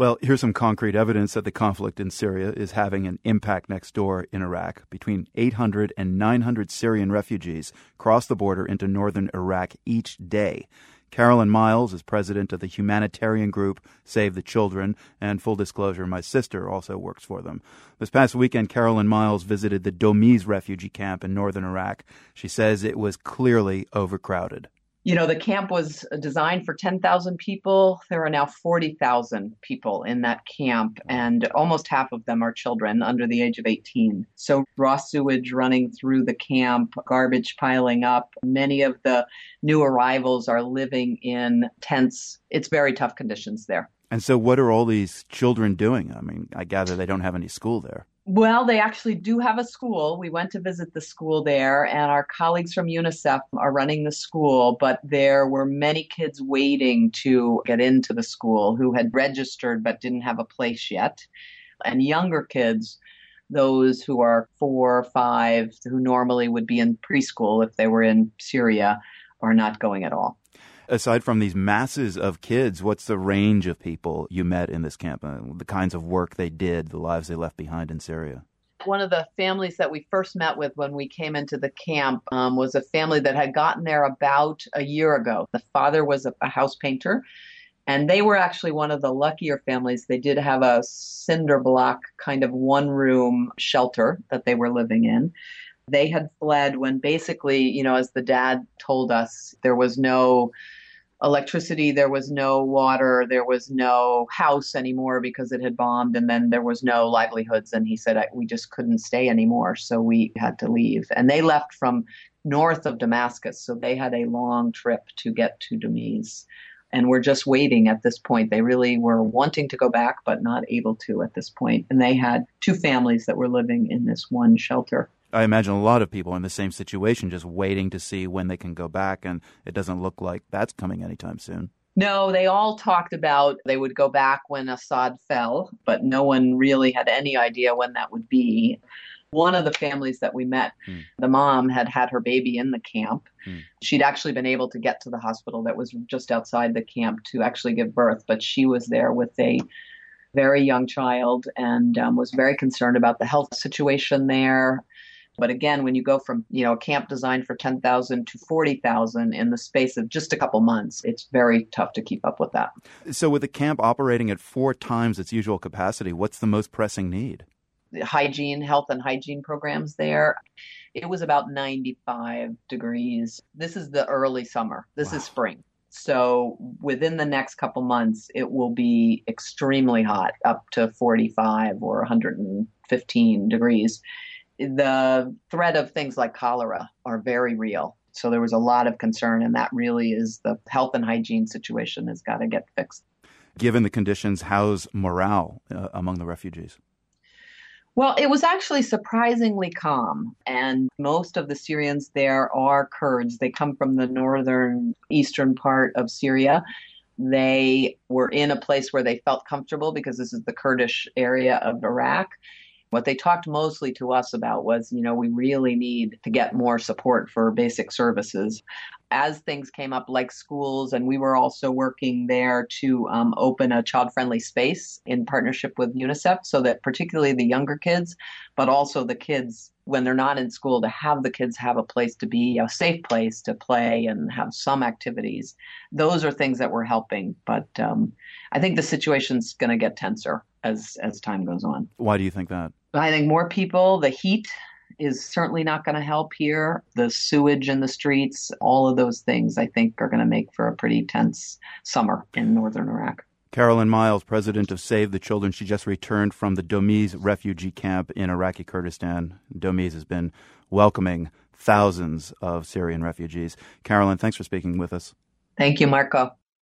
Well, here's some concrete evidence that the conflict in Syria is having an impact next door in Iraq. Between 800 and 900 Syrian refugees cross the border into northern Iraq each day. Carolyn Miles is president of the humanitarian group Save the Children, and full disclosure, my sister also works for them. This past weekend, Carolyn Miles visited the Domiz refugee camp in northern Iraq. She says it was clearly overcrowded you know, the camp was uh, designed for 10,000 people. There are now 40,000 people in that camp, and almost half of them are children under the age of 18. So, raw sewage running through the camp, garbage piling up. Many of the new arrivals are living in tents. It's very tough conditions there. And so, what are all these children doing? I mean, I gather they don't have any school there. Well, they actually do have a school. We went to visit the school there, and our colleagues from UNICEF are running the school. But there were many kids waiting to get into the school who had registered but didn't have a place yet. And younger kids, those who are four five, who normally would be in preschool if they were in Syria, are not going at all aside from these masses of kids, what's the range of people you met in this camp? Uh, the kinds of work they did, the lives they left behind in Syria? One of the families that we first met with when we came into the camp um, was a family that had gotten there about a year ago. The father was a, a house painter, and they were actually one of the luckier families. They did have a cinder block kind of one room shelter that they were living in. They had fled when basically, you know, as the dad told us, there was no electricity, there was no water, there was no house anymore because it had bombed, and then there was no livelihoods. And he said, We just couldn't stay anymore, so we had to leave. And they left from north of Damascus, so they had a long trip to get to Domiz. And we're just waiting at this point. They really were wanting to go back, but not able to at this point. And they had two families that were living in this one shelter. I imagine a lot of people in the same situation, just waiting to see when they can go back, and it doesn't look like that's coming anytime soon. No, they all talked about they would go back when Assad fell, but no one really had any idea when that would be. One of the families that we met, hmm. the mom had had her baby in the camp. Hmm. She'd actually been able to get to the hospital that was just outside the camp to actually give birth, but she was there with a very young child and um, was very concerned about the health situation there. But again, when you go from, you know, a camp designed for 10,000 to 40,000 in the space of just a couple months, it's very tough to keep up with that. So with the camp operating at four times its usual capacity, what's the most pressing need? Hygiene, health and hygiene programs there. It was about 95 degrees. This is the early summer. This wow. is spring. So within the next couple months, it will be extremely hot, up to 45 or 115 degrees the threat of things like cholera are very real. So there was a lot of concern, and that really is the health and hygiene situation has got to get fixed. Given the conditions, how's morale uh, among the refugees? Well, it was actually surprisingly calm, and most of the Syrians there are Kurds. They come from the northern eastern part of Syria. They were in a place where they felt comfortable because this is the Kurdish area of Iraq what they talked mostly to us about was, you know, we really need to get more support for basic services. As things came up, like schools, and we were also working there to um, open a child friendly space in partnership with UNICEF so that particularly the younger kids, but also the kids when they're not in school to have the kids have a place to be a safe place to play and have some activities. Those are things that we're helping but um, i think the situation's going to get tenser as as time goes on. Why do you think that I think more people, the heat is certainly not going to help here. The sewage in the streets, all of those things, I think, are going to make for a pretty tense summer in northern Iraq. Carolyn Miles, president of Save the Children, she just returned from the Domiz refugee camp in Iraqi Kurdistan. Domiz has been welcoming thousands of Syrian refugees. Carolyn, thanks for speaking with us. Thank you, Marco.